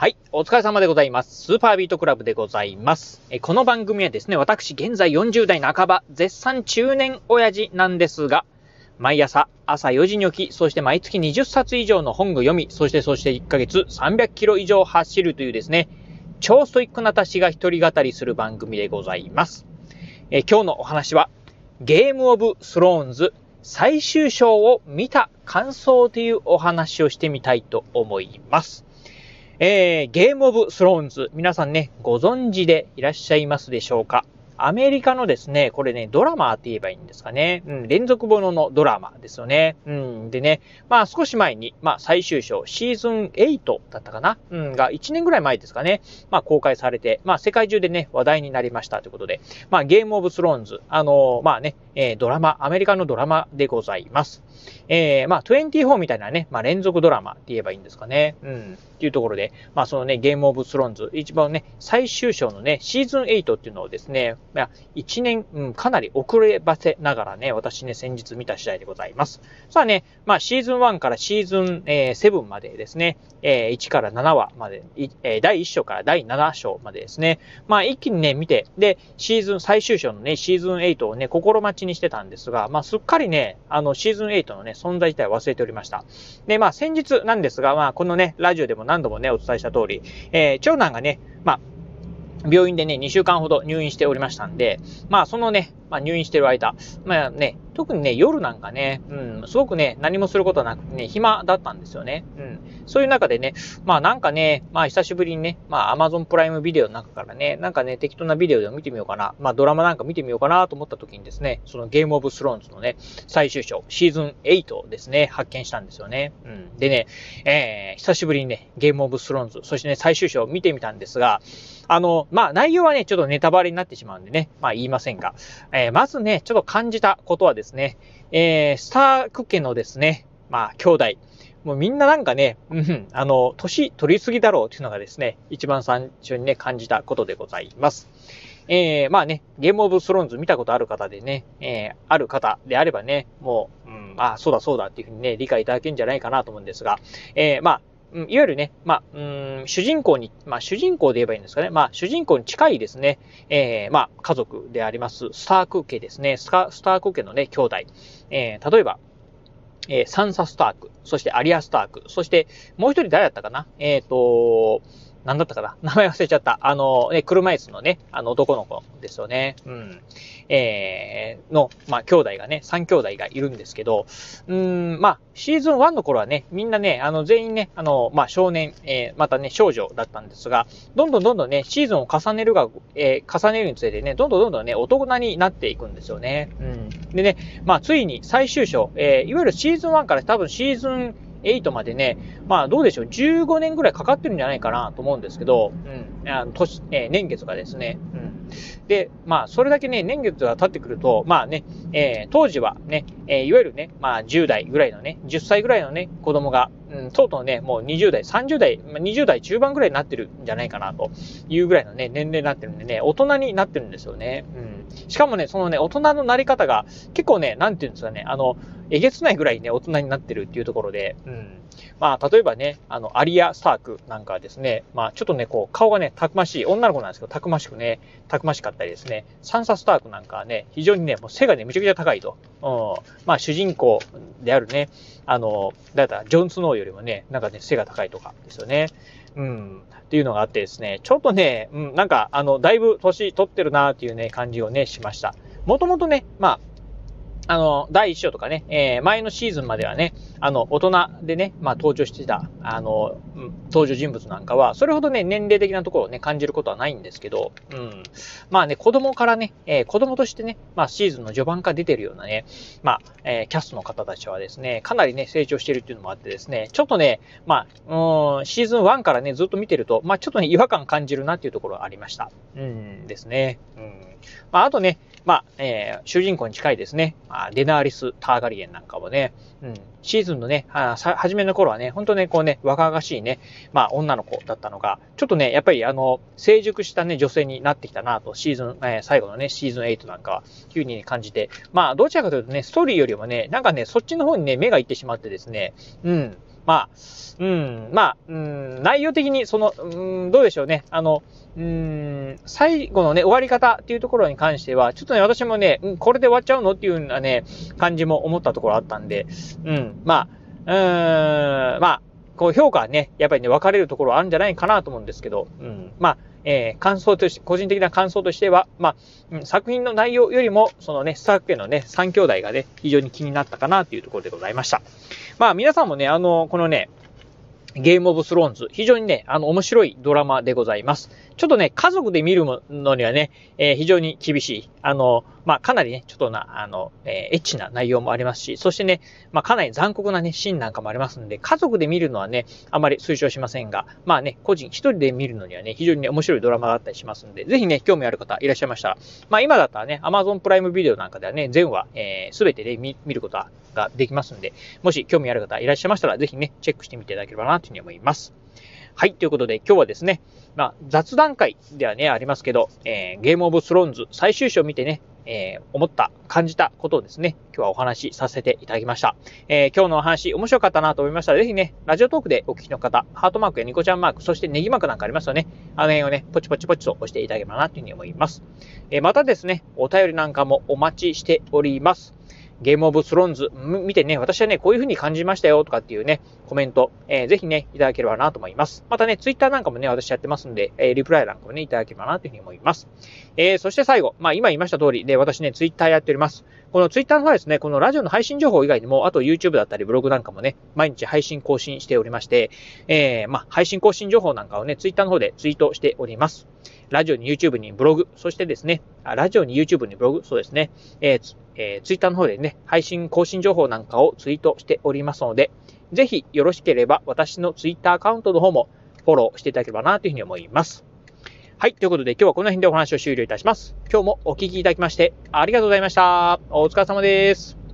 はい。お疲れ様でございます。スーパービートクラブでございます。えこの番組はですね、私現在40代半ば、絶賛中年親父なんですが、毎朝朝4時に起き、そして毎月20冊以上の本を読み、そしてそして1ヶ月300キロ以上走るというですね、超ストイックな私が一人語りする番組でございます。え今日のお話は、ゲームオブスローンズ最終章を見た感想というお話をしてみたいと思います。えー、ゲームオブスローンズ、皆さんね、ご存知でいらっしゃいますでしょうか？アメリカのですね、これね、ドラマって言えばいいんですかね。うん、連続もののドラマですよね。うん、でね、まあ少し前に、まあ最終章、シーズン8だったかな？うん、が1年ぐらい前ですかね。まあ公開されて、まあ世界中でね、話題になりましたということで、まあゲームオブスローンズ、あのー、まあね、えー、ドラマ、アメリカのドラマでございます。えー、まあ24みたいなね、まあ連続ドラマって言えばいいんですかね。うん、っていうところで、まあそのね、ゲームオブスローンズ、一番ね、最終章のね、シーズン8っていうのをですね、まあ、1年、うん、かなり遅ればせながらね、私ね、先日見た次第でございます。さあね、まあ、シーズン1からシーズン、えー、7までですね、えー、1から7話まで、えー、第1章から第7章までですね、まあ、一気にね、見て、で、シーズン、最終章のね、シーズン8をね、心待ちにしてたんですが、まあ、すっかりね、あの、シーズン8のね、存在自体忘れておりました。で、まあ、先日なんですが、まあ、このね、ラジオでも何度もね、お伝えした通り、えー、長男がね、まあ、病院でね、2週間ほど入院しておりましたんで、まあそのね、まあ入院してる間、まあね、特にね、夜なんかね、うん、すごくね、何もすることなくね、暇だったんですよね。うん。そういう中でね、まあなんかね、まあ久しぶりにね、まあ Amazon プライムビデオの中からね、なんかね、適当なビデオでも見てみようかな、まあドラマなんか見てみようかなと思った時にですね、そのゲームオブスローンズのね、最終章、シーズン8ですね、発見したんですよね。うん。でね、えー、久しぶりにね、ゲームオブスローンズ、そしてね、最終章を見てみたんですが、あの、まあ、内容はね、ちょっとネタバレになってしまうんでね、まあ、言いませんが、えー、まずね、ちょっと感じたことはですね、ねえー、スターク家のですね、まあ、兄弟、もうみんななんかね、うん、あの、年取りすぎだろうっていうのがですね、一番最初にね、感じたことでございます。えー、まあね、ゲームオブスローンズ見たことある方でね、えー、ある方であればね、もう、うん、あ、そうだそうだっていうふうにね、理解いただけるんじゃないかなと思うんですが、えー、まあ、いわゆるね、まあ、うん、主人公に、まあ、主人公で言えばいいんですかね。まあ、主人公に近いですね、えー、まあ、家族であります、スターク家ですね。スターク家のね、兄弟。えー、例えば、えー、サンサ・スターク、そしてアリア・スターク、そして、もう一人誰だったかなえっ、ー、と、なんだったかな？名前忘れちゃった。あの、ね、車椅子のね、あの男の子ですよね。うん。えー、の、まあ、兄弟がね、3兄弟がいるんですけど、うん、まあ、シーズン1の頃はね、みんなね、あの、全員ね、あの、まあ、少年、えー、またね、少女だったんですが、どんどんどんどんね、シーズンを重ねるが、えー、重ねるにつれてね、どんどんどんどんね、大人になっていくんですよね。うん。でね、まあ、ついに最終章、えー、いわゆるシーズン1から多分シーズン8までね、まあどうでしょう、15年ぐらいかかってるんじゃないかなと思うんですけど、うん、あの年、えー、年月がですね、うん。で、まあそれだけね、年月が経ってくると、まあね、えー、当時はね、えー、いわゆるね、まあ10代ぐらいのね、10歳ぐらいのね、子供が、うん、とうとうね、もう20代、30代、20代中盤ぐらいになってるんじゃないかなというぐらいのね、年齢になってるんでね、大人になってるんですよね。うん。しかもね、そのね、大人のなり方が結構ね、なんていうんですかね、あの、えげつないぐらいね、大人になってるっていうところで、うん。まあ、例えばね、あの、アリア・スタークなんかはですね、まあ、ちょっとね、こう、顔がね、たくましい、女の子なんですけど、たくましくね、たくましかったりですね、サンサ・スタークなんかはね、非常にね、もう背がね、むちゃくちゃ高いと。うん。まあ、主人公であるね、あの、だいたいジョン・スノーよりもね、なんかね、背が高いとかですよね。うん。っていうのがあってですね、ちょっとね、うん、なんか、あの、だいぶ年取ってるなっていうね、感じをね、しました。もともとね、まあ、あの、第一章とかね、えー、前のシーズンまではね、あの、大人でね、まあ、登場してた、あの、登場人物なんかは、それほどね、年齢的なところをね、感じることはないんですけど、うん。まあね、子供からね、えー、子供としてね、まあ、シーズンの序盤から出てるようなね、まあ、えー、キャストの方たちはですね、かなりね、成長してるっていうのもあってですね、ちょっとね、まあ、うん、シーズン1からね、ずっと見てると、まあ、ちょっとね、違和感感じるなっていうところはありました。うん、ですね。うん。まあ、あとね、まあ、えー、主人公に近いですね、まあ、デナーリス・ターガリエンなんかもね、うん、シーズンのね、は、初めの頃はね、ほんとね、こうね、若々しいね、まあ、女の子だったのが、ちょっとね、やっぱりあの、成熟したね、女性になってきたなと、シーズン、えー、最後のね、シーズン8なんかは、急に感じて、まあ、どちらかというとね、ストーリーよりもね、なんかね、そっちの方にね、目がいってしまってですね、うん、まあ、うん、まあ、うん、内容的に、その、うん、どうでしょうね。あの、うん、最後のね、終わり方っていうところに関しては、ちょっとね、私もね、うん、これで終わっちゃうのっていうようなね、感じも思ったところあったんで、うん、まあ、うん、まあ、こう評価はね、やっぱりね、分かれるところあるんじゃないかなと思うんですけど、うん、まあ、えー、感想として、個人的な感想としては、まあ、作品の内容よりも、そのね、スタッフ家のね、3兄弟がね、非常に気になったかなというところでございました。まあ、皆さんもね、あの、このね、ゲームオブスローンズ。非常にね、あの、面白いドラマでございます。ちょっとね、家族で見るのにはね、えー、非常に厳しい。あの、まあ、かなりね、ちょっとな、あの、えー、エッチな内容もありますし、そしてね、まあ、かなり残酷なね、シーンなんかもありますんで、家族で見るのはね、あまり推奨しませんが、まあね、個人一人で見るのにはね、非常にね、面白いドラマがあったりしますんで、ぜひね、興味ある方いらっしゃいましたら、まあ、今だったらね、Amazon プライムビデオなんかではね、全話、えー、べてで見見ることができますんで、もし興味ある方いらっしゃいましたら、ぜひね、チェックしてみていただければな、というふうに思います。はい、ということで今日はですね、まあ、雑談会ではね、ありますけど、えー、ゲームオブスローンズ最終章を見てね、えー、思った、感じたことをですね、今日はお話しさせていただきました。えー、今日のお話面白かったなと思いましたら、ぜひね、ラジオトークでお聞きの方、ハートマークやニコちゃんマーク、そしてネギマークなんかありますよね。あの辺をね、ポチポチポチと押していただければなというふうに思います。えー、またですね、お便りなんかもお待ちしております。ゲームオブスローンズ見てね、私はね、こういう風に感じましたよとかっていうね、コメント、えー、ぜひね、いただければなと思います。またね、ツイッターなんかもね、私やってますんで、えー、リプライなんかもね、いただければなというふうに思います。えー、そして最後、まあ今言いました通りで、私ね、ツイッターやっております。このツイッターの方はですね、このラジオの配信情報以外にも、あと YouTube だったりブログなんかもね、毎日配信更新しておりまして、えー、まあ配信更新情報なんかをね、ツイッターの方でツイートしております。ラジオに YouTube にブログ、そしてですね、あラジオに YouTube にブログ、そうですね、えーえー、Twitter の方でね、配信更新情報なんかをツイートしておりますので、ぜひよろしければ私の Twitter アカウントの方もフォローしていただければなというふうに思います。はい。ということで今日はこの辺でお話を終了いたします。今日もお聴きいただきましてありがとうございました。お疲れ様です。